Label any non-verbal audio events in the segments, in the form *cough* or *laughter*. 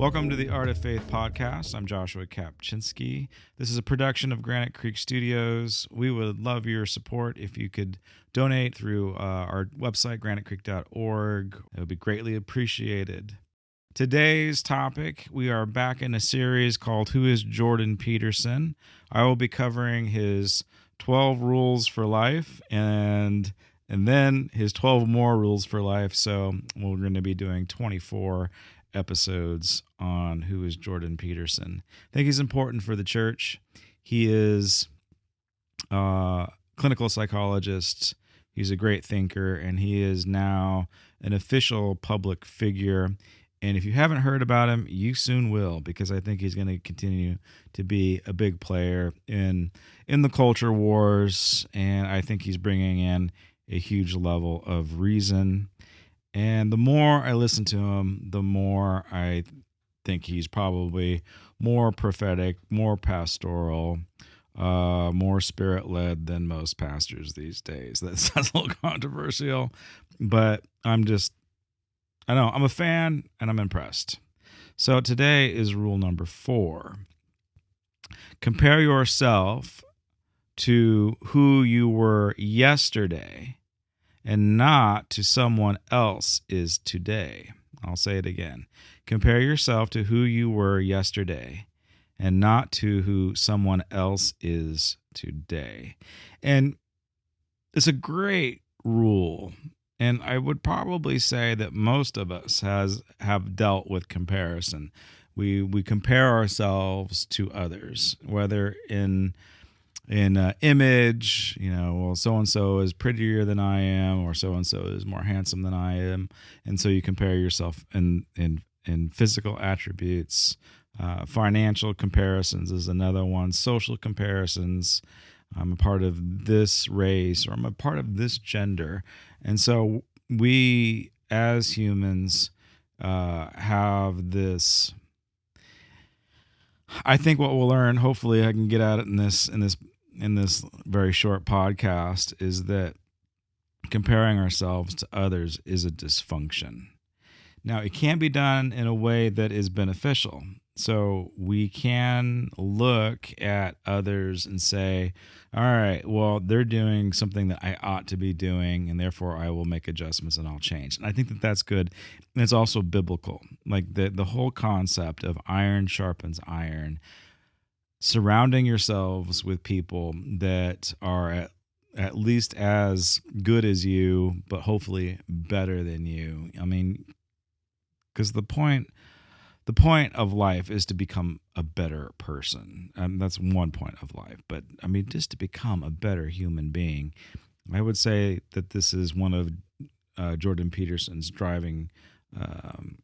Welcome to the Art of Faith podcast. I'm Joshua Kapchinsky. This is a production of Granite Creek Studios. We would love your support if you could donate through uh, our website, granitecreek.org. It would be greatly appreciated. Today's topic, we are back in a series called Who is Jordan Peterson? I will be covering his 12 rules for life and and then his 12 more rules for life. So we're going to be doing 24 episodes on who is Jordan Peterson. I think he's important for the church. He is a clinical psychologist. He's a great thinker, and he is now an official public figure. And if you haven't heard about him, you soon will, because I think he's going to continue to be a big player in in the culture wars, and I think he's bringing in a huge level of reason and the more I listen to him, the more I think he's probably more prophetic, more pastoral, uh, more spirit led than most pastors these days. *laughs* That sounds a little controversial, but I'm just, I know, I'm a fan and I'm impressed. So today is rule number four compare yourself to who you were yesterday and not to someone else is today. I'll say it again. Compare yourself to who you were yesterday and not to who someone else is today. And it's a great rule. And I would probably say that most of us has have dealt with comparison. We we compare ourselves to others, whether in in uh, image, you know, well, so and so is prettier than I am, or so and so is more handsome than I am, and so you compare yourself in in in physical attributes. Uh, financial comparisons is another one. Social comparisons. I'm a part of this race, or I'm a part of this gender, and so we as humans uh, have this I think what we'll learn, hopefully I can get at it in this in this in this very short podcast is that comparing ourselves to others is a dysfunction. Now, it can be done in a way that is beneficial. So we can look at others and say, all right, well, they're doing something that I ought to be doing, and therefore I will make adjustments and I'll change. And I think that that's good. And it's also biblical. Like the, the whole concept of iron sharpens iron surrounding yourselves with people that are at, at least as good as you, but hopefully better than you. I mean, because the point the point of life is to become a better person. and that's one point of life. But I mean, just to become a better human being. I would say that this is one of uh, Jordan Peterson's driving um,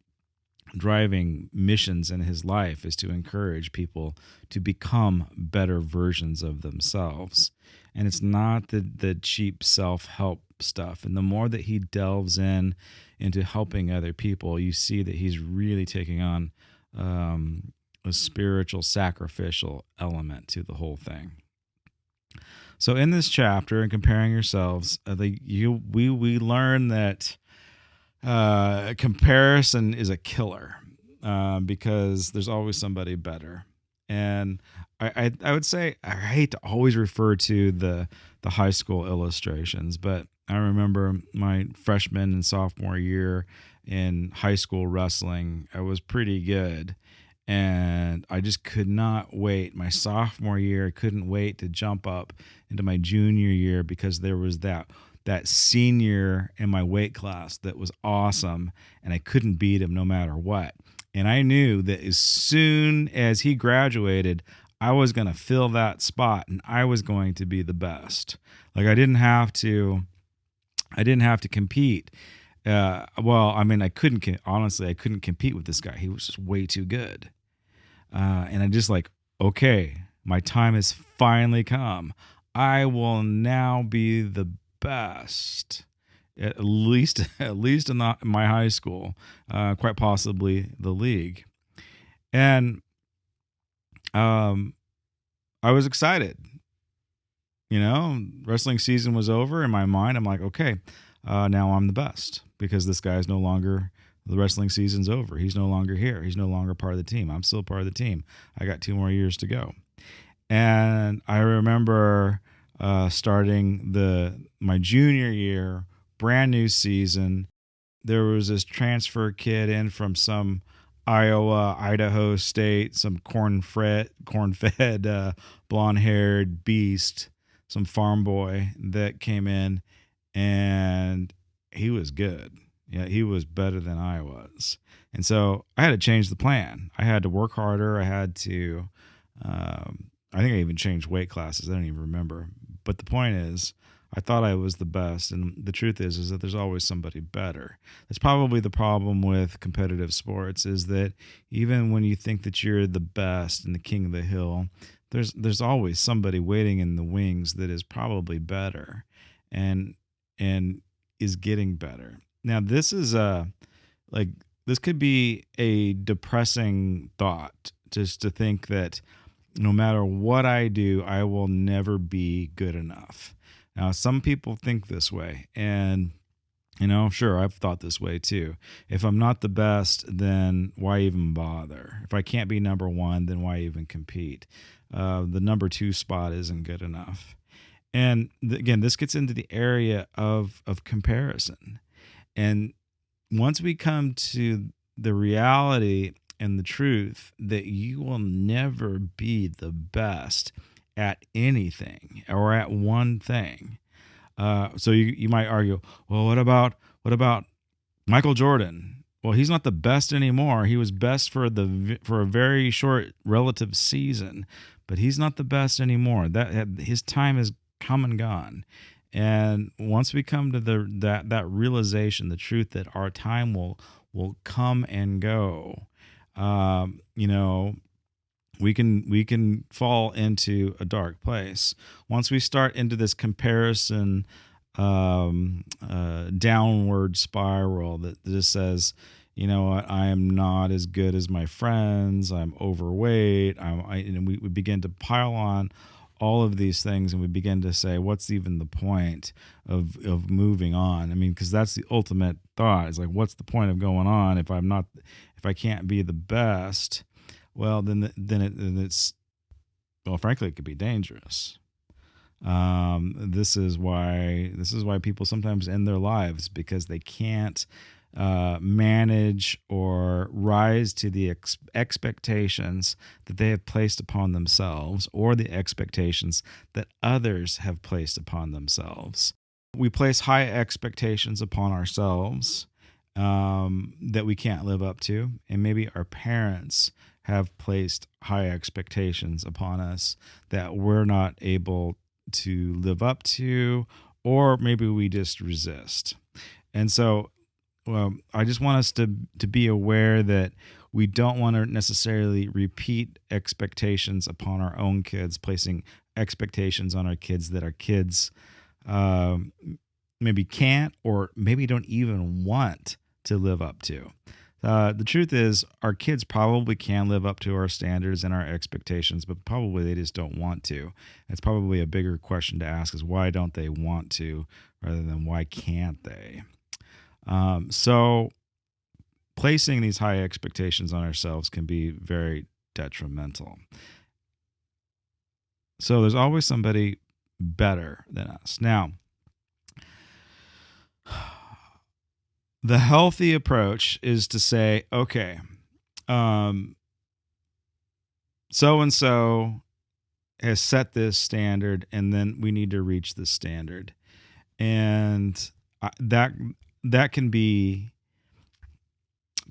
driving missions in his life is to encourage people to become better versions of themselves. And it's not the, the cheap self help stuff. And the more that he delves in into helping other people, you see that he's really taking on um, a spiritual, sacrificial element to the whole thing. So in this chapter, in comparing yourselves, uh, the, you we we learn that uh, comparison is a killer uh, because there's always somebody better. And I, I, I would say I hate to always refer to the the high school illustrations, but I remember my freshman and sophomore year in high school wrestling. I was pretty good, and I just could not wait. My sophomore year, I couldn't wait to jump up into my junior year because there was that that senior in my weight class that was awesome and I couldn't beat him no matter what. And I knew that as soon as he graduated, I was going to fill that spot and I was going to be the best. Like I didn't have to I didn't have to compete. Uh, well, I mean, I couldn't honestly. I couldn't compete with this guy. He was just way too good. Uh, and I just like, okay, my time has finally come. I will now be the best at least *laughs* at least in, the, in my high school, uh, quite possibly the league, and um, I was excited. You know, wrestling season was over. In my mind, I'm like, okay, uh, now I'm the best because this guy is no longer the wrestling season's over. He's no longer here. He's no longer part of the team. I'm still part of the team. I got two more years to go. And I remember uh, starting the my junior year, brand new season. There was this transfer kid in from some Iowa, Idaho State, some corn fed, corn fed, *laughs* uh, blonde haired beast, some farm boy that came in, and he was good. Yeah, he was better than I was, and so I had to change the plan. I had to work harder. I had to. Um, I think I even changed weight classes. I don't even remember. But the point is, I thought I was the best, and the truth is, is that there's always somebody better. That's probably the problem with competitive sports is that even when you think that you're the best and the king of the hill, there's there's always somebody waiting in the wings that is probably better, and and is getting better. Now this is a like this could be a depressing thought just to think that no matter what I do, I will never be good enough. Now, some people think this way, and you know, sure, I've thought this way too. If I'm not the best, then why even bother? If I can't be number one, then why even compete? Uh, the number two spot isn't good enough. And th- again, this gets into the area of of comparison. And once we come to the reality and the truth that you will never be the best at anything or at one thing. Uh, so you, you might argue, well, what about what about Michael Jordan? Well, he's not the best anymore. He was best for the for a very short relative season, but he's not the best anymore. That his time is come and gone. And once we come to the that that realization, the truth that our time will will come and go, um, you know, we can we can fall into a dark place. Once we start into this comparison um, uh, downward spiral that just says you know what? I am not as good as my friends. I'm overweight. I'm I, and we, we begin to pile on all of these things and we begin to say what's even the point of of moving on? I mean because that's the ultimate thought it's like what's the point of going on if i'm not if i can't be the best well then then it then it's well frankly it could be dangerous um, this is why this is why people sometimes end their lives because they can't uh, manage or rise to the ex- expectations that they have placed upon themselves or the expectations that others have placed upon themselves. We place high expectations upon ourselves um, that we can't live up to, and maybe our parents have placed high expectations upon us that we're not able to live up to, or maybe we just resist. And so, well, I just want us to to be aware that we don't want to necessarily repeat expectations upon our own kids, placing expectations on our kids that our kids um, maybe can't or maybe don't even want to live up to. Uh, the truth is, our kids probably can live up to our standards and our expectations, but probably they just don't want to. It's probably a bigger question to ask: is why don't they want to, rather than why can't they? Um, so, placing these high expectations on ourselves can be very detrimental. So, there's always somebody better than us. Now, the healthy approach is to say, okay, um, so and so has set this standard, and then we need to reach the standard, and that that can be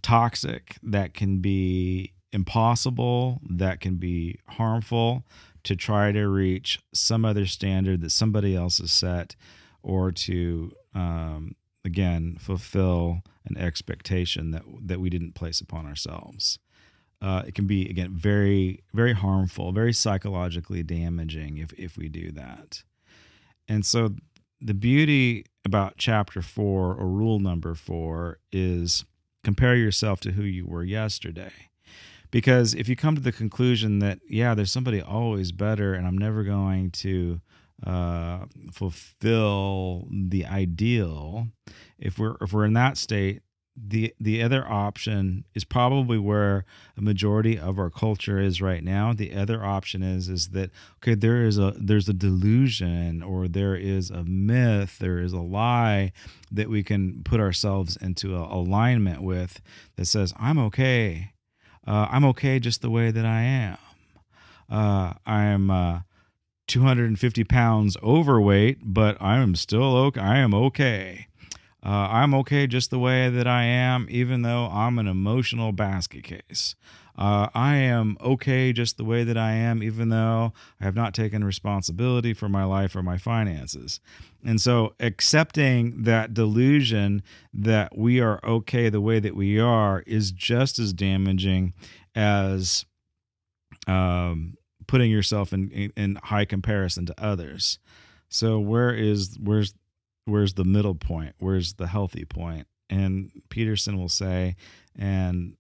toxic, that can be impossible, that can be harmful to try to reach some other standard that somebody else has set, or to um, again fulfill an expectation that that we didn't place upon ourselves. Uh, it can be again very very harmful, very psychologically damaging if if we do that. And so the beauty about chapter 4 or rule number 4 is compare yourself to who you were yesterday. Because if you come to the conclusion that yeah, there's somebody always better and I'm never going to uh, fulfill the ideal, if we're if we're in that state, the the other option is probably where a majority of our culture is right now. The other option is is that okay there is a there's a delusion or there is a myth there is a lie that we can put ourselves into alignment with that says i'm okay. Uh, i'm okay just the way that i am. Uh, i'm uh, 250 pounds overweight but i am still okay i am okay uh, I'm okay just the way that I am, even though I'm an emotional basket case. Uh, I am okay just the way that I am, even though I have not taken responsibility for my life or my finances. And so, accepting that delusion that we are okay the way that we are is just as damaging as um, putting yourself in, in, in high comparison to others. So, where is where's where's the middle point? Where's the healthy point? And Peterson will say, and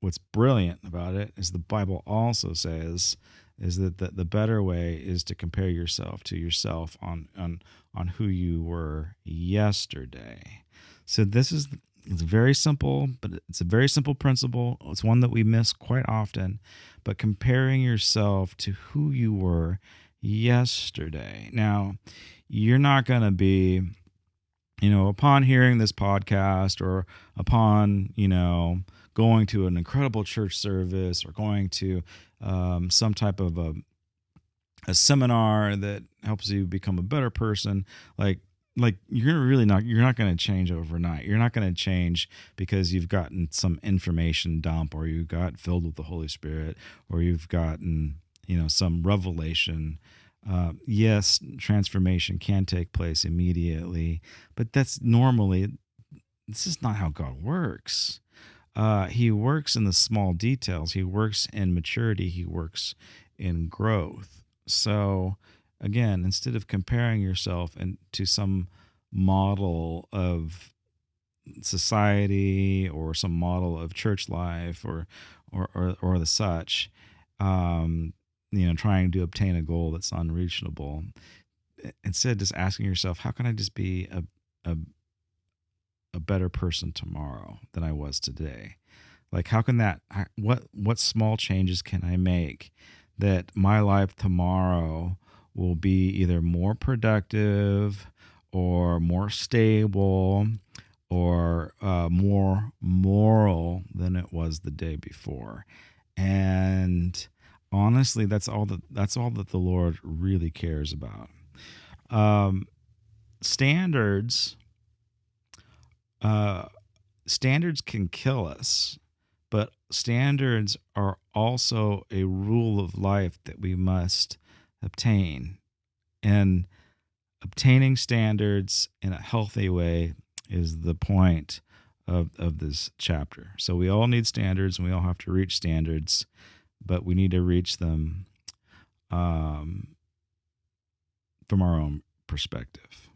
what's brilliant about it is the Bible also says is that the, the better way is to compare yourself to yourself on on on who you were yesterday. So this is it's very simple, but it's a very simple principle. It's one that we miss quite often. But comparing yourself to who you were yesterday. Now, you're not going to be, you know, upon hearing this podcast or upon, you know, going to an incredible church service or going to um, some type of a, a seminar that helps you become a better person, like like you're really not you're not going to change overnight you're not going to change because you've gotten some information dump or you got filled with the holy spirit or you've gotten you know some revelation uh, yes, transformation can take place immediately, but that's normally, this is not how God works. Uh, he works in the small details, He works in maturity, He works in growth. So, again, instead of comparing yourself and to some model of society or some model of church life or or or, or the such um, you know trying to obtain a goal that's unreachable instead just asking yourself how can i just be a, a a better person tomorrow than i was today? Like how can that what what small changes can i make that my life tomorrow will be either more productive or more stable or uh, more moral than it was the day before and honestly, that's all that that's all that the Lord really cares about. Um, standards, uh, standards can kill us, but standards are also a rule of life that we must obtain, and obtaining standards in a healthy way is the point of, of this chapter. So we all need standards and we all have to reach standards but we need to reach them um, from our own perspective.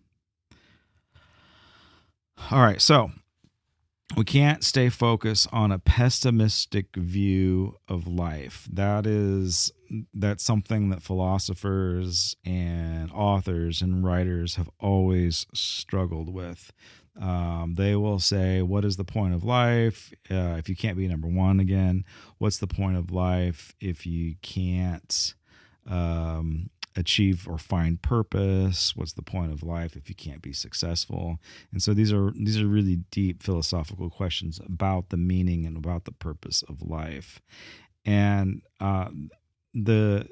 All right, so we can't stay focused on a pessimistic view of life. That is that's something that philosophers and authors and writers have always struggled with. Um, they will say, What is the point of life uh, if you can't be number one again? What's the point of life if you can't um, achieve or find purpose? What's the point of life if you can't be successful? And so these are these are really deep philosophical questions about the meaning and about the purpose of life. And uh, the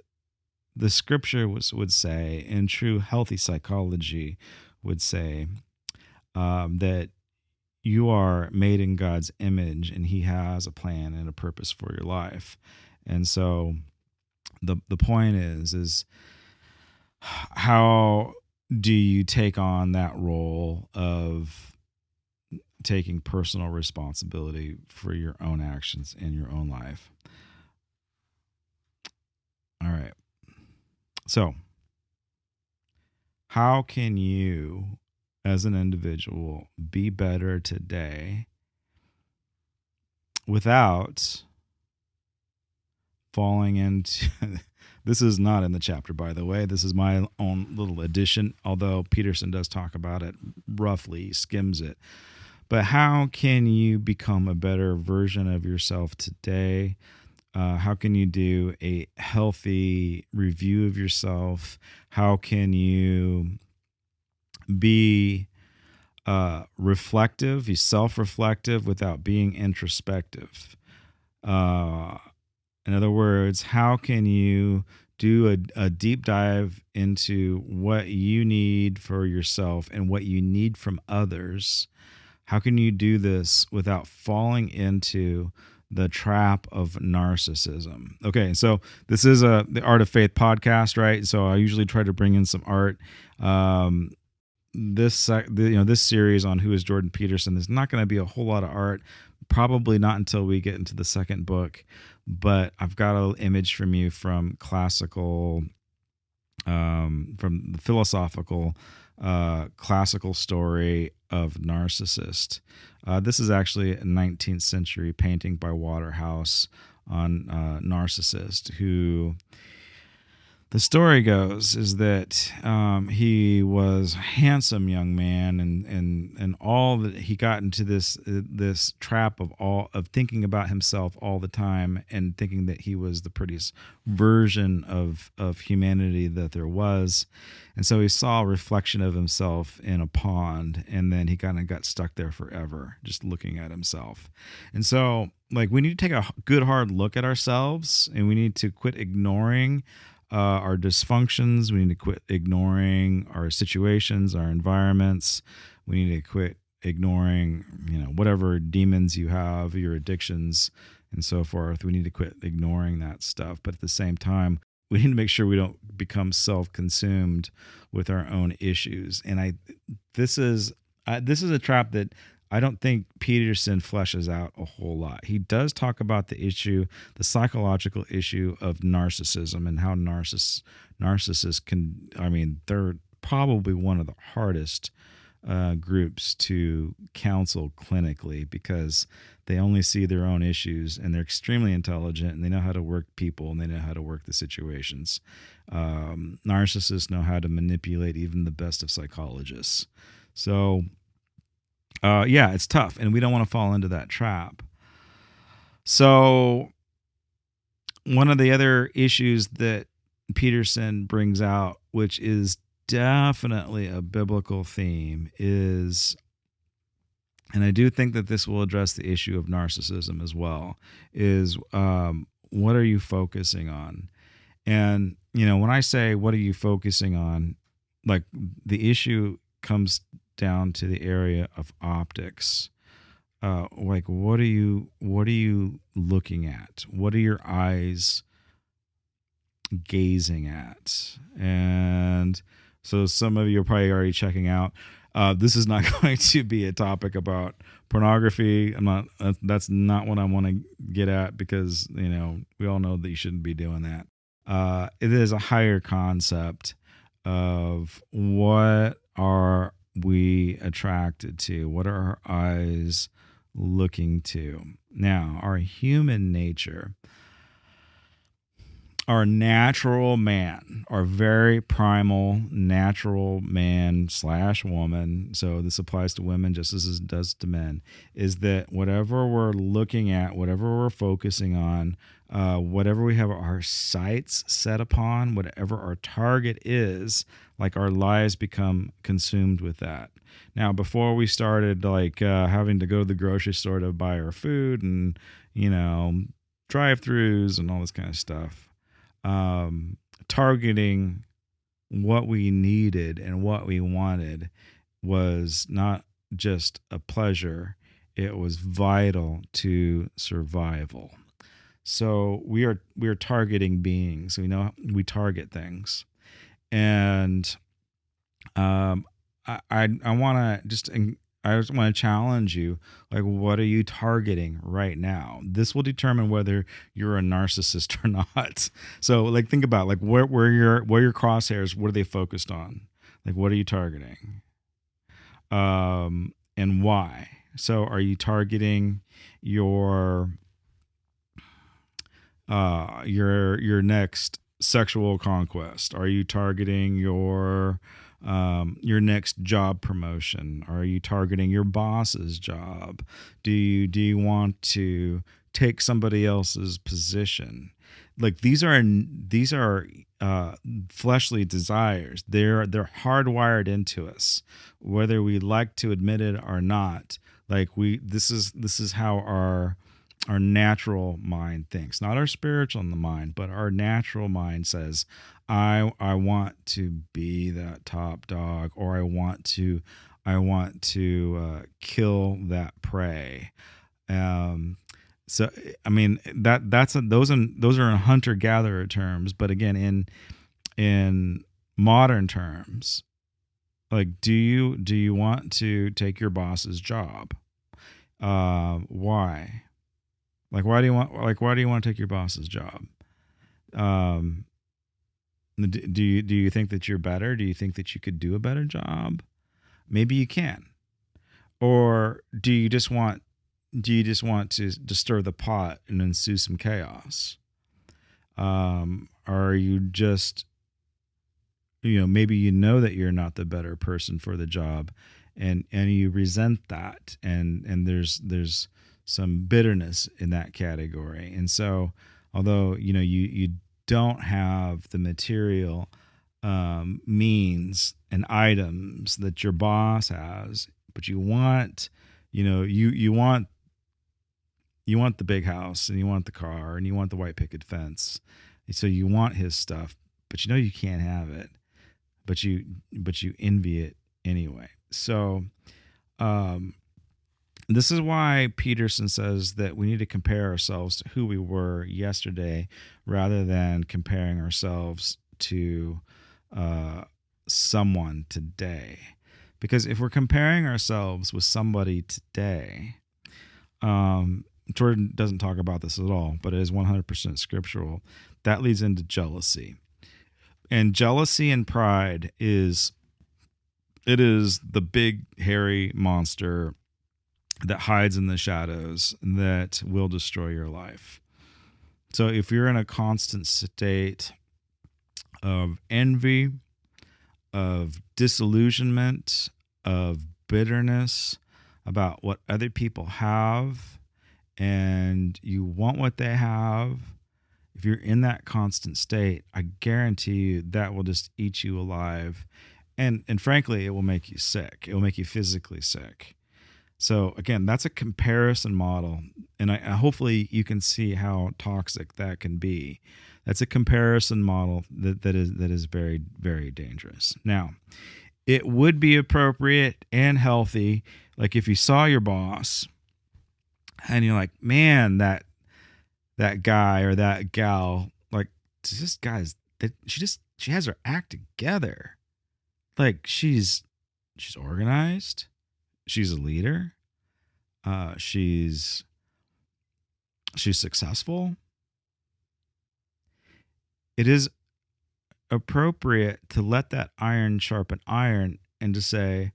the scripture was would say, in true healthy psychology, would say um, that you are made in God's image and He has a plan and a purpose for your life. And so the the point is is how do you take on that role of taking personal responsibility for your own actions in your own life? All right. So, how can you as an individual be better today without falling into *laughs* this is not in the chapter by the way this is my own little addition although peterson does talk about it roughly skims it but how can you become a better version of yourself today? Uh, how can you do a healthy review of yourself? How can you be uh, reflective, be self reflective without being introspective? Uh, in other words, how can you do a, a deep dive into what you need for yourself and what you need from others? How can you do this without falling into the trap of narcissism. Okay, so this is a the Art of Faith podcast, right? So I usually try to bring in some art. Um, this you know this series on who is Jordan Peterson is not going to be a whole lot of art. Probably not until we get into the second book, but I've got an image from you from classical, um, from the philosophical, uh, classical story of narcissist. Uh, this is actually a 19th century painting by Waterhouse on uh, Narcissist, who the story goes is that um, he was a handsome young man, and and and all that he got into this uh, this trap of all of thinking about himself all the time, and thinking that he was the prettiest version of of humanity that there was, and so he saw a reflection of himself in a pond, and then he kind of got stuck there forever, just looking at himself, and so like we need to take a good hard look at ourselves, and we need to quit ignoring uh, our dysfunctions. We need to quit ignoring our situations, our environments. We need to quit ignoring, you know, whatever demons you have, your addictions, and so forth. We need to quit ignoring that stuff. But at the same time, we need to make sure we don't become self-consumed with our own issues. And I, this is, I, this is a trap that I don't think Peterson fleshes out a whole lot. He does talk about the issue, the psychological issue of narcissism and how narciss narcissists can. I mean, they're probably one of the hardest uh, groups to counsel clinically because they only see their own issues and they're extremely intelligent and they know how to work people and they know how to work the situations. Um, narcissists know how to manipulate even the best of psychologists. So uh, yeah, it's tough, and we don't want to fall into that trap. So, one of the other issues that Peterson brings out, which is definitely a biblical theme, is, and I do think that this will address the issue of narcissism as well, is um, what are you focusing on? And, you know, when I say, what are you focusing on? Like the issue comes down to the area of optics. Uh, like what are you what are you looking at? What are your eyes gazing at? And so some of you are probably already checking out. Uh, this is not *laughs* going to be a topic about pornography. I'm not. That's not what I want to get at because you know we all know that you shouldn't be doing that. Uh, it is a higher concept of what are we attracted to? What are our eyes looking to? Now, our human nature, our natural man, our very primal natural man slash woman, so this applies to women just as it does to men, is that whatever we're looking at, whatever we're focusing on, uh, whatever we have our sights set upon, whatever our target is, like our lives become consumed with that. Now, before we started like uh, having to go to the grocery store to buy our food and, you know, drive throughs and all this kind of stuff, um, targeting what we needed and what we wanted was not just a pleasure, it was vital to survival. So we are we are targeting beings. We know we target things, and um, I I, I want to just I just want to challenge you. Like, what are you targeting right now? This will determine whether you're a narcissist *laughs* or not. So, like, think about like where where your where your crosshairs. What are they focused on? Like, what are you targeting? Um, and why? So, are you targeting your uh, your your next sexual conquest? Are you targeting your um, your next job promotion? Are you targeting your boss's job? Do you do you want to take somebody else's position? Like these are these are uh, fleshly desires. They're they're hardwired into us, whether we like to admit it or not. Like we this is this is how our our natural mind thinks, not our spiritual mind, but our natural mind says, I I want to be that top dog, or I want to I want to uh, kill that prey. Um, so I mean that that's a, those are those are in hunter gatherer terms, but again in in modern terms, like do you do you want to take your boss's job? Uh, why? Like why do you want like why do you want to take your boss's job? Um, do you do you think that you're better? Do you think that you could do a better job? Maybe you can. Or do you just want do you just want to, stir the pot and ensue some chaos? Um, are you just you know, maybe you know that you're not the better person for the job and and you resent that and and there's there's some bitterness in that category. And so although, you know, you you don't have the material um, means and items that your boss has, but you want, you know, you you want you want the big house and you want the car and you want the white picket fence. So you want his stuff, but you know you can't have it. But you but you envy it anyway. So um this is why Peterson says that we need to compare ourselves to who we were yesterday rather than comparing ourselves to uh, someone today. Because if we're comparing ourselves with somebody today, um, Jordan doesn't talk about this at all, but it is 100% scriptural. That leads into jealousy. And jealousy and pride is it is the big hairy monster that hides in the shadows that will destroy your life. So if you're in a constant state of envy, of disillusionment, of bitterness about what other people have, and you want what they have, if you're in that constant state, I guarantee you that will just eat you alive. And and frankly, it will make you sick. It will make you physically sick. So again, that's a comparison model, and I, hopefully you can see how toxic that can be. That's a comparison model that, that is that is very very dangerous. Now, it would be appropriate and healthy, like if you saw your boss, and you're like, man, that that guy or that gal, like this guy's that she just she has her act together, like she's she's organized she's a leader. Uh, she's she's successful. It is appropriate to let that iron sharpen iron and to say,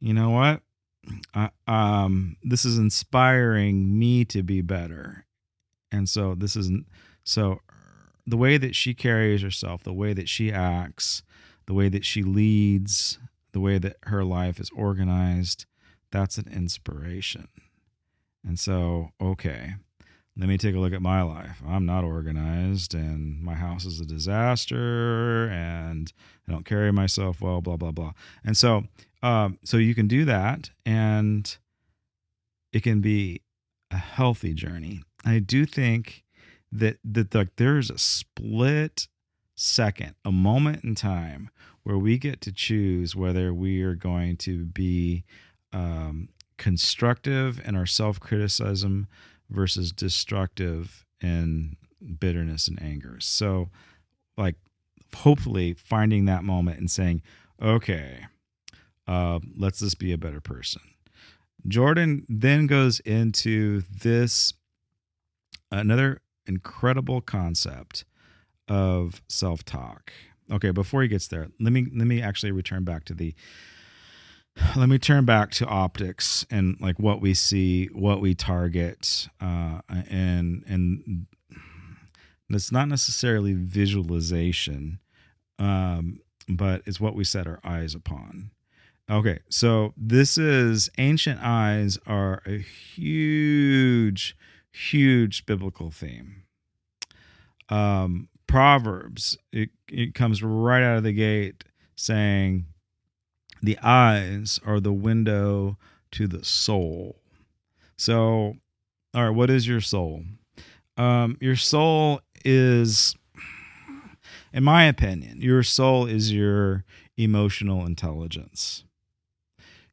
you know what, uh, um, this is inspiring me to be better, and so this isn't so. The way that she carries herself, the way that she acts, the way that she leads, the way that her life is organized, that's an inspiration. And so, okay, let me take a look at my life. I'm not organized and my house is a disaster and I don't carry myself well, blah, blah, blah. And so, um, so you can do that and it can be a healthy journey. I do think that, that like there's a split second, a moment in time where we get to choose whether we are going to be um, constructive in our self criticism versus destructive in bitterness and anger. So, like, hopefully finding that moment and saying, okay, uh, let's just be a better person. Jordan then goes into this another incredible concept of self talk. Okay, before he gets there, let me let me actually return back to the let me turn back to optics and like what we see, what we target, uh, and and it's not necessarily visualization. Um, but it's what we set our eyes upon. Okay, so this is ancient eyes are a huge, huge biblical theme. Um, Proverbs, it, it comes right out of the gate saying, the eyes are the window to the soul. So, all right, what is your soul? Um, your soul is, in my opinion, your soul is your emotional intelligence.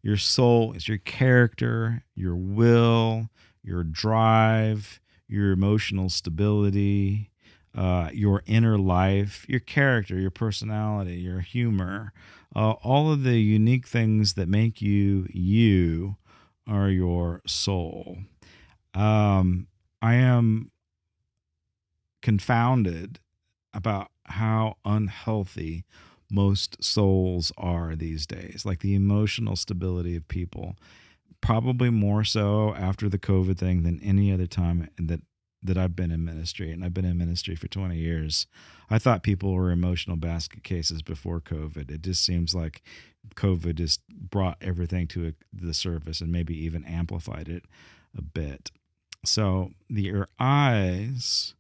Your soul is your character, your will, your drive, your emotional stability, uh, your inner life, your character, your personality, your humor, uh, all of the unique things that make you you are your soul. Um, I am confounded about how unhealthy most souls are these days, like the emotional stability of people. Probably more so after the COVID thing than any other time that that I've been in ministry, and I've been in ministry for 20 years. I thought people were emotional basket cases before COVID. It just seems like COVID just brought everything to the surface and maybe even amplified it a bit. So the, your eyes,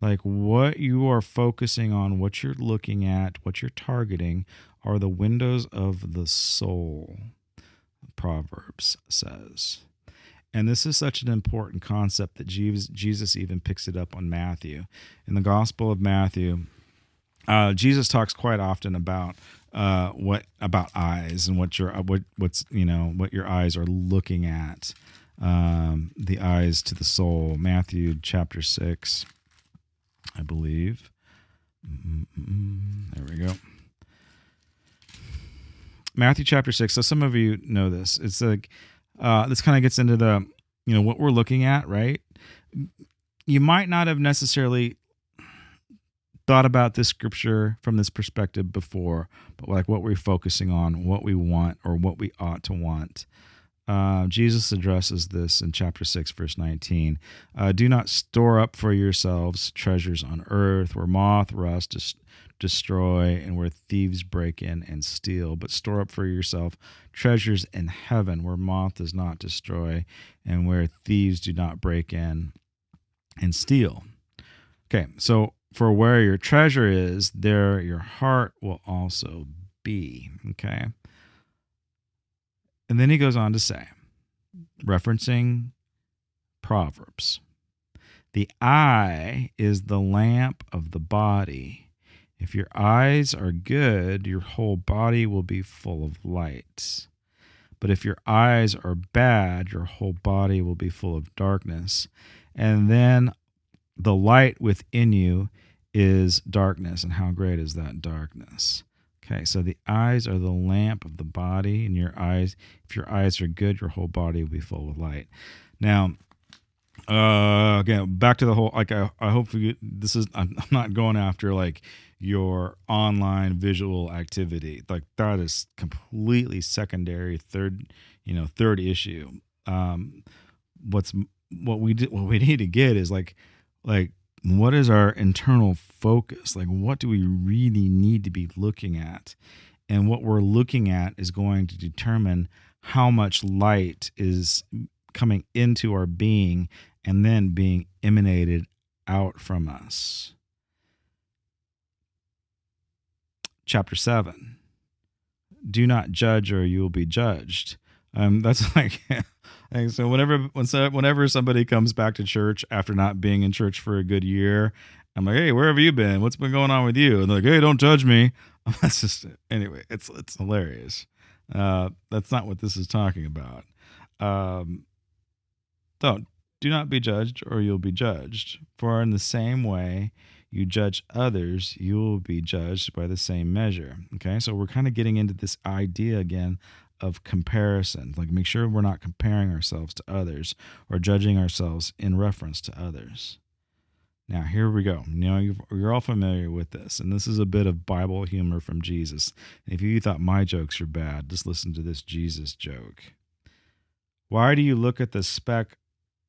like what you are focusing on, what you're looking at, what you're targeting, are the windows of the soul. Proverbs says. And this is such an important concept that Jesus even picks it up on Matthew. In the Gospel of Matthew, uh, Jesus talks quite often about uh, what about eyes and what your what what's you know what your eyes are looking at, um, the eyes to the soul. Matthew chapter six, I believe. Mm-mm-mm. There we go. Matthew chapter six. So some of you know this. It's like uh, this kind of gets into the you know what we're looking at right? You might not have necessarily thought about this scripture from this perspective before but like what we're focusing on what we want or what we ought to want. Uh, jesus addresses this in chapter 6 verse 19 uh, do not store up for yourselves treasures on earth where moth rust destroy and where thieves break in and steal, but store up for yourself treasures in heaven where moth does not destroy and where thieves do not break in and steal. Okay, so for where your treasure is, there your heart will also be. Okay. And then he goes on to say, referencing Proverbs, the eye is the lamp of the body. If your eyes are good, your whole body will be full of light. But if your eyes are bad, your whole body will be full of darkness. And then the light within you is darkness. And how great is that darkness? Okay, so the eyes are the lamp of the body, and your eyes, if your eyes are good, your whole body will be full of light. Now, uh, again, back to the whole like I, I hope you, this is I'm, *laughs* I'm not going after like your online visual activity. Like that is completely secondary, third, you know, third issue. Um, what's what we do, what we *laughs* need to get is like, like what is our internal focus? Like, what do we really need to be looking at? And what we're looking at is going to determine how much light is coming into our being and then being emanated out from us. Chapter 7 do not judge or you will be judged. Um, that's *laughs* like so whenever whenever somebody comes back to church after not being in church for a good year i'm like hey where have you been? What's been going on with you? And they're like hey don't judge me. *laughs* That's just anyway it's it's hilarious. Uh, that's not what this is talking about. Um, don't do not be judged or you'll be judged. For in the same way you judge others, you will be judged by the same measure. Okay, so we're kind of getting into this idea again of comparison. Like, make sure we're not comparing ourselves to others or judging ourselves in reference to others. Now, here we go. You know, you're all familiar with this, and this is a bit of Bible humor from Jesus. If you thought my jokes are bad, just listen to this Jesus joke. Why do you look at the speck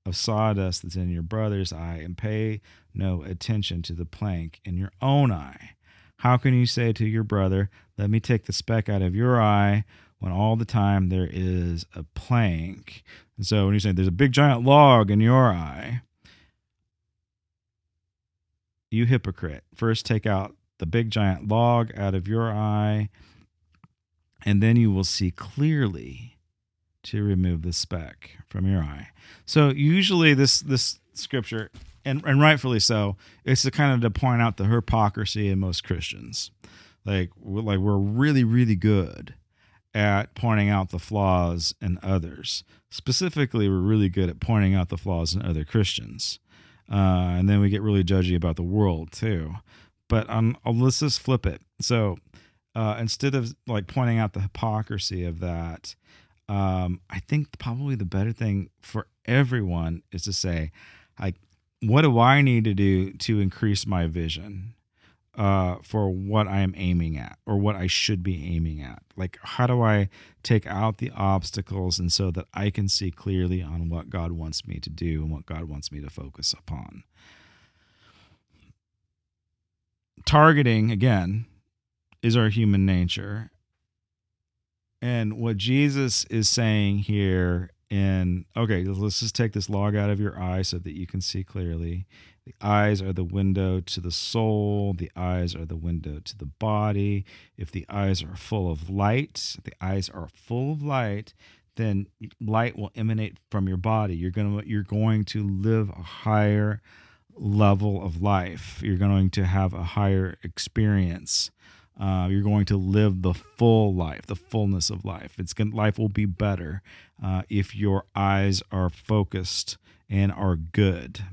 of sawdust that's in your brother's eye and pay no attention to the plank in your own eye? How can you say to your brother, let me take the speck out of your eye when all the time there is a plank. And so when you say there's a big giant log in your eye, you hypocrite, first take out the big giant log out of your eye, and then you will see clearly to remove the speck from your eye. So usually this this scripture, and, and rightfully so, it's to kind of to point out the hypocrisy in most Christians. Like we're, like we're really really good at pointing out the flaws in others. Specifically, we're really good at pointing out the flaws in other Christians. Uh, and then we get really judgy about the world too. But um, let's just flip it. So uh, instead of like pointing out the hypocrisy of that, um, I think probably the better thing for everyone is to say, like, what do I need to do to increase my vision? uh, for what I am aiming at or what I should be aiming at. Like, how do I take out the obstacles and so that I can see clearly on what God wants me to do and what God wants me to focus upon? Targeting, again, is our human nature. And what Jesus is saying here in, okay, let's just take this log out of your eye so that you can see clearly the eyes are the window to the soul. The eyes are the window to the body. If the eyes are full of light, the eyes are full of light, then light will emanate from your body. You're going to you're going to live a higher level of life. You're going to have a higher experience. Uh, you're going to live the full life, the fullness of life. It's going life will be better uh, if your eyes are focused and are good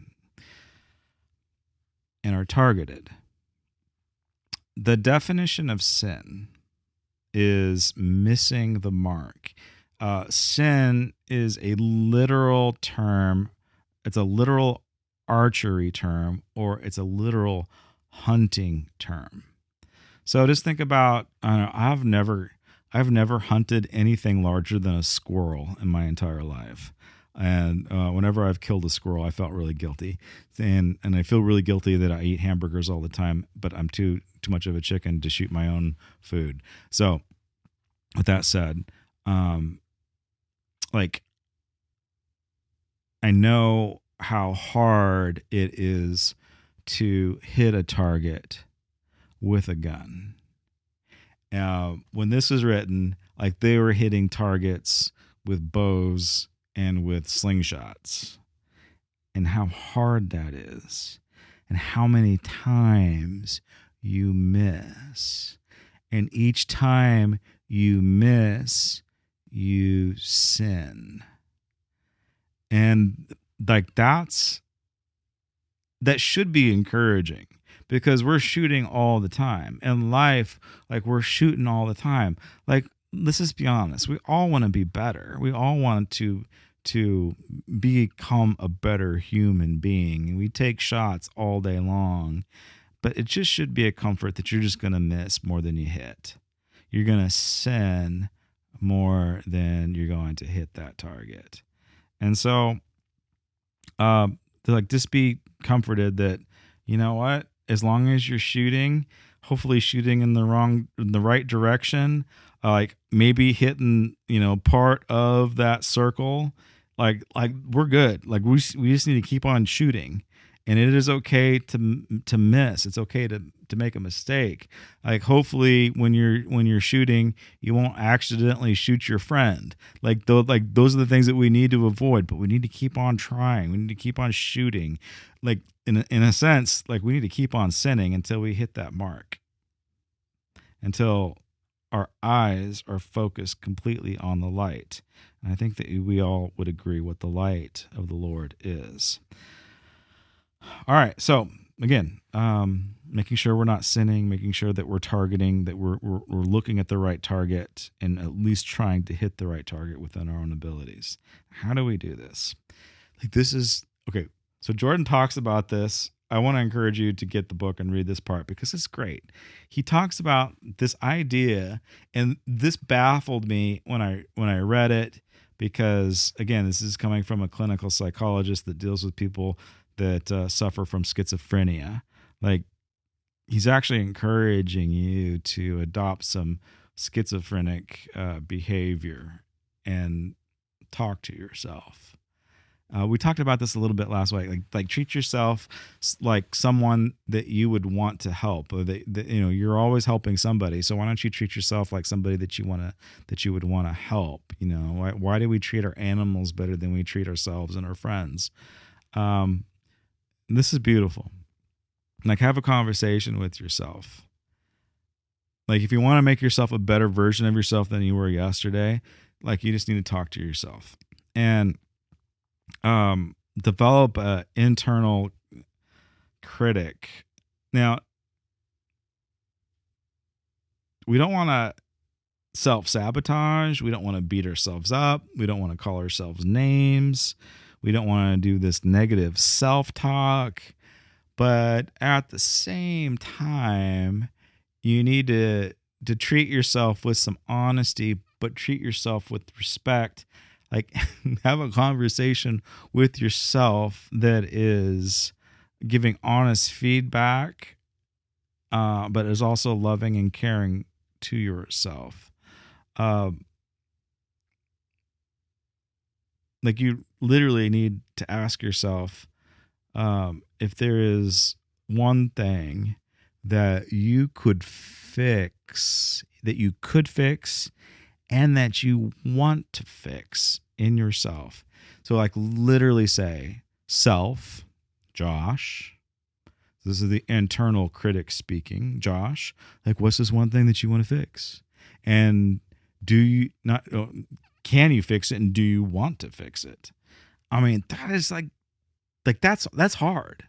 and are targeted. The definition of sin is missing the mark. Uh, sin is a literal term, it's a literal archery term, or it's a literal hunting term. So just think about uh, I've never I've never hunted anything larger than a squirrel in my entire life and uh, whenever I've killed a squirrel, I felt really guilty, and and I feel really guilty that I eat hamburgers all the time, but I'm too too much of a chicken to shoot my own food. So, with that said, um, like I know how hard it is to hit a target with a gun. Uh, when this was written, like they were hitting targets with bows and with slingshots and how hard that is and how many times you miss. And each time you miss, you sin. And like that's that should be encouraging because we're shooting all the time. In life, like we're shooting all the time. Like let's just be honest. We all want to be better. We all want to to become a better human being. And we take shots all day long, but it just should be a comfort that you're just going to miss more than you hit. You're going to sin more than you're going to hit that target. And so, uh, like, just be comforted that, you know what, as long as you're shooting, hopefully shooting in the wrong, in the right direction, uh, like maybe hitting, you know, part of that circle like like we're good. Like we, we just need to keep on shooting. And it is okay to to miss. It's okay to to make a mistake. Like hopefully when you're when you're shooting you won't accidentally shoot your friend. Like those like those are the things that we need to avoid but we need to keep on trying. We need to keep on shooting. Like in a, in a sense like we need to keep on sinning until we hit that mark until our eyes are focused completely on the light. And I think that we all would agree what the light of the Lord is. All right, so again, um, making sure we're not sinning, making sure that we're targeting, that we're, we're, we're looking at the right target, and at least trying to hit the right target within our own abilities. How do we do this? Like this is okay. So Jordan talks about this I want to encourage you to get the book and read this part because it's great. He talks about this idea and this baffled me when I when I read it because again, this is coming from a clinical psychologist that deals with people that uh, suffer from schizophrenia. Like he's actually encouraging you to adopt some schizophrenic uh, behavior and talk to yourself. Uh, we talked about this a little bit last week. Like, like treat yourself like someone that you would want to help. Or that, that, you know, you're always helping somebody. So why don't you treat yourself like somebody that you want to that you would want to help? You know, why, why do we treat our animals better than we treat ourselves and our friends? Um, this is beautiful. Like, have a conversation with yourself. Like, if you want to make yourself a better version of yourself than you were yesterday, like you just need to talk to yourself and um, develop an internal critic. Now, we don't want to self sabotage. We don't want to beat ourselves up. We don't want to call ourselves names. We don't want to do this negative self talk. But at the same time, you need to to treat yourself with some honesty, but treat yourself with respect. Like *laughs* have a conversation with yourself that is giving honest feedback, uh, but is also loving and caring to yourself. Uh, like you literally need to ask yourself um, if there is one thing that you could fix, that you could fix, and that you want to fix in yourself. So, like, literally say, self, Josh. This is the internal critic speaking. Josh, like, what's this one thing that you want to fix? And do you not, uh, can you fix it? And do you want to fix it? I mean, that is like, like, that's, that's hard.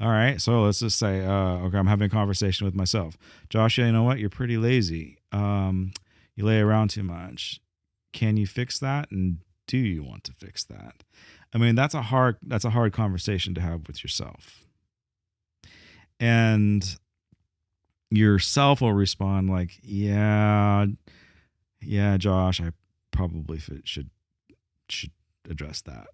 All right. So let's just say, uh, okay, I'm having a conversation with myself. Josh, you know what? You're pretty lazy. Um, you lay around too much. Can you fix that? And do you want to fix that? I mean, that's a hard that's a hard conversation to have with yourself. And yourself will respond like, "Yeah, yeah, Josh, I probably should should address that."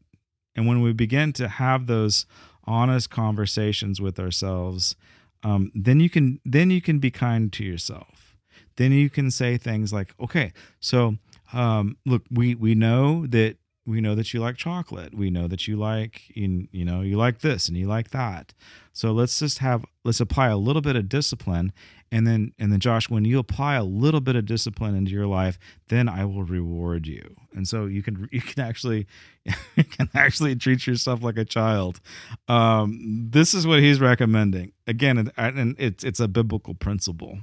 And when we begin to have those honest conversations with ourselves, um, then you can then you can be kind to yourself. Then you can say things like, "Okay, so um, look, we we know that we know that you like chocolate. We know that you like you, you know you like this and you like that. So let's just have let's apply a little bit of discipline and then and then Josh when you apply a little bit of discipline into your life, then I will reward you. And so you can you can actually *laughs* you can actually treat yourself like a child. Um, this is what he's recommending. Again, and it's it's a biblical principle.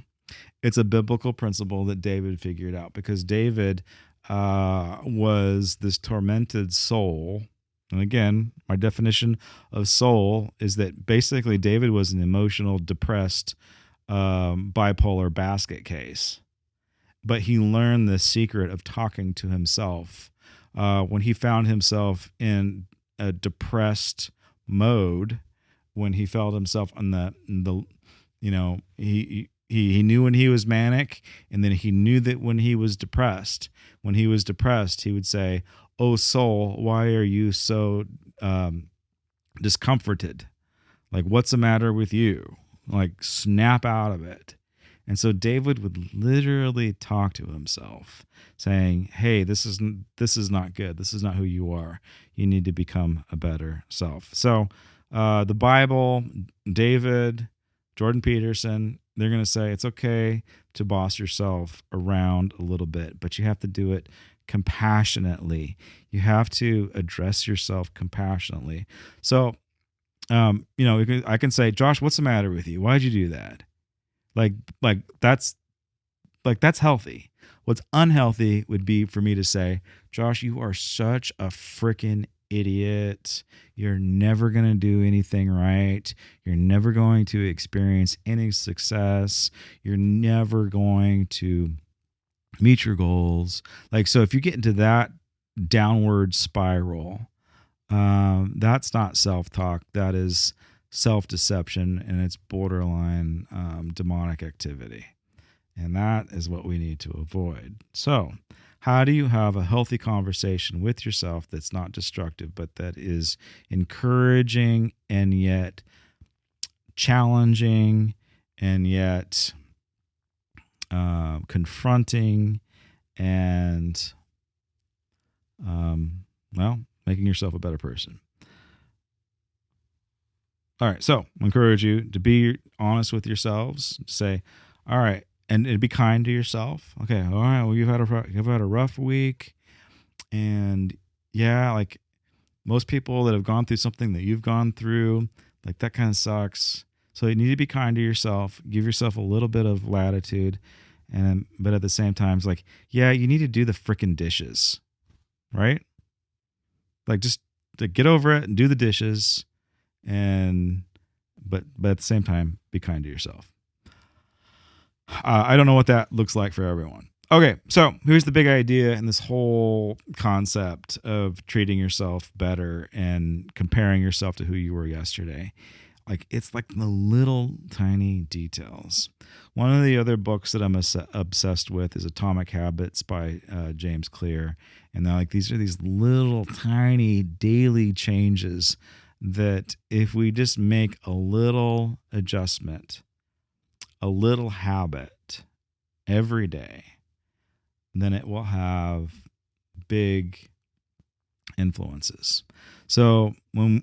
It's a biblical principle that David figured out because David uh, was this tormented soul. And again, my definition of soul is that basically David was an emotional, depressed, um, bipolar basket case. But he learned the secret of talking to himself uh, when he found himself in a depressed mode, when he felt himself in the, in the you know, he, he he he knew when he was manic and then he knew that when he was depressed. When he was depressed he would say oh soul why are you so um, discomforted? Like what's the matter with you? Like snap out of it. And so david would literally talk to himself saying hey this is this is not good. This is not who you are. You need to become a better self. So uh, the bible david jordan peterson they're going to say it's okay to boss yourself around a little bit, but you have to do it compassionately. You have to address yourself compassionately. So, um, you know, I can say, Josh, what's the matter with you? Why'd you do that? Like, like that's like that's healthy. What's unhealthy would be for me to say, Josh, you are such a freaking idiot. You're never going to do anything right. You're never going to experience any success. You're never going to meet your goals. Like, so if you get into that downward spiral, um, that's not self talk. That is self deception and it's borderline um, demonic activity. And that is what we need to avoid. So, how do you have a healthy conversation with yourself that's not destructive, but that is encouraging and yet challenging and yet uh, confronting and um, well, making yourself a better person. All right, so I encourage you to be honest with yourselves. Say, all right, and, be kind to yourself. Okay, all right. Well, you've had a you've had a rough week, and yeah, like most people that have gone through something that you've gone through, like that kind of sucks. So you need to be kind to yourself. Give yourself a little bit of latitude, and but at the same time, it's like, yeah, you need to do the freaking dishes, right? Like just to get over it and do the dishes, and but but at the same time, be kind to yourself. Uh, I don't know what that looks like for everyone. Okay, so here's the big idea in this whole concept of treating yourself better and comparing yourself to who you were yesterday. Like it's like the little tiny details. One of the other books that I'm obsessed with is Atomic Habits by uh, James Clear, and they're like these are these little tiny daily changes that if we just make a little adjustment, a little habit every day then it will have big influences. So when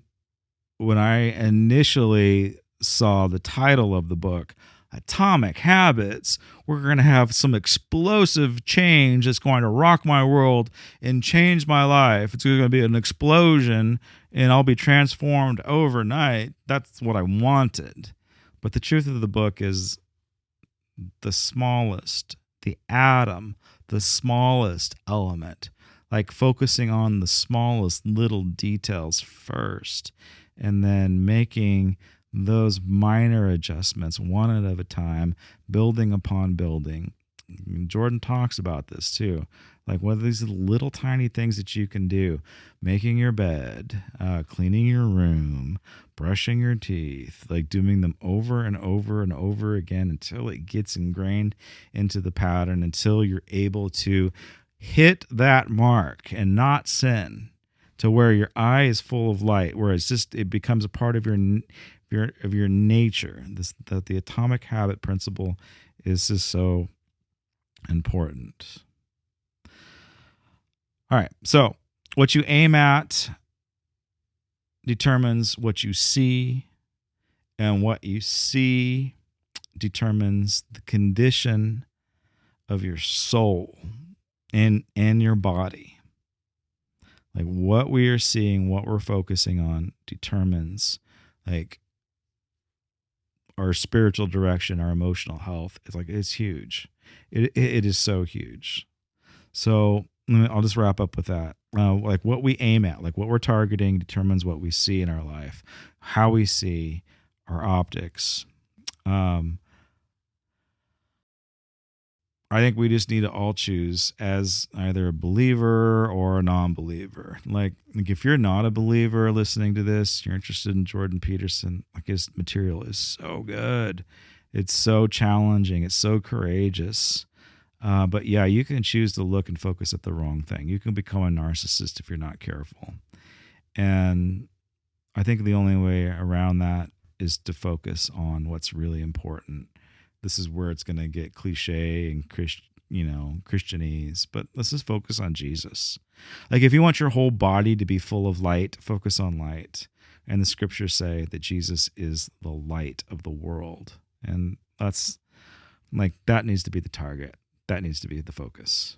when I initially saw the title of the book, Atomic Habits, we're going to have some explosive change that's going to rock my world and change my life. It's going to be an explosion and I'll be transformed overnight. That's what I wanted. But the truth of the book is the smallest, the atom the smallest element, like focusing on the smallest little details first, and then making those minor adjustments one at a time, building upon building. Jordan talks about this too. Like what are these little tiny things that you can do? Making your bed, uh, cleaning your room, brushing your teeth, like doing them over and over and over again until it gets ingrained into the pattern, until you're able to hit that mark and not sin to where your eye is full of light, where it's just it becomes a part of your your of your nature. This that the atomic habit principle is just so important. All right. So, what you aim at determines what you see, and what you see determines the condition of your soul and and your body. Like what we are seeing, what we're focusing on determines like our spiritual direction, our emotional health. It's like it's huge. It it is so huge. So I'll just wrap up with that. Uh, like what we aim at, like what we're targeting, determines what we see in our life, how we see our optics. Um, I think we just need to all choose as either a believer or a non-believer. Like, like if you're not a believer listening to this, you're interested in Jordan Peterson. Like his material is so good. It's so challenging. It's so courageous. Uh, but yeah, you can choose to look and focus at the wrong thing. You can become a narcissist if you're not careful. And I think the only way around that is to focus on what's really important. This is where it's going to get cliche and Christ, you know, Christianese, but let's just focus on Jesus. Like if you want your whole body to be full of light, focus on light. And the scriptures say that Jesus is the light of the world. And that's like that needs to be the target that needs to be the focus.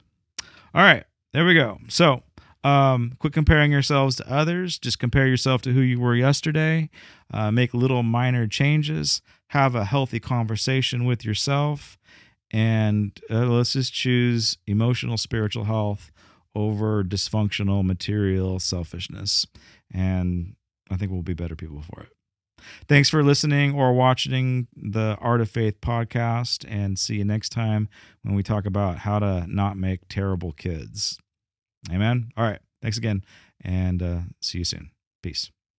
All right, there we go. So, um, quit comparing yourselves to others. Just compare yourself to who you were yesterday. Uh, make little minor changes. Have a healthy conversation with yourself. And uh, let's just choose emotional, spiritual health over dysfunctional material selfishness. And I think we'll be better people for it. Thanks for listening or watching the Art of Faith podcast, and see you next time when we talk about how to not make terrible kids. Amen. All right. Thanks again, and uh, see you soon. Peace.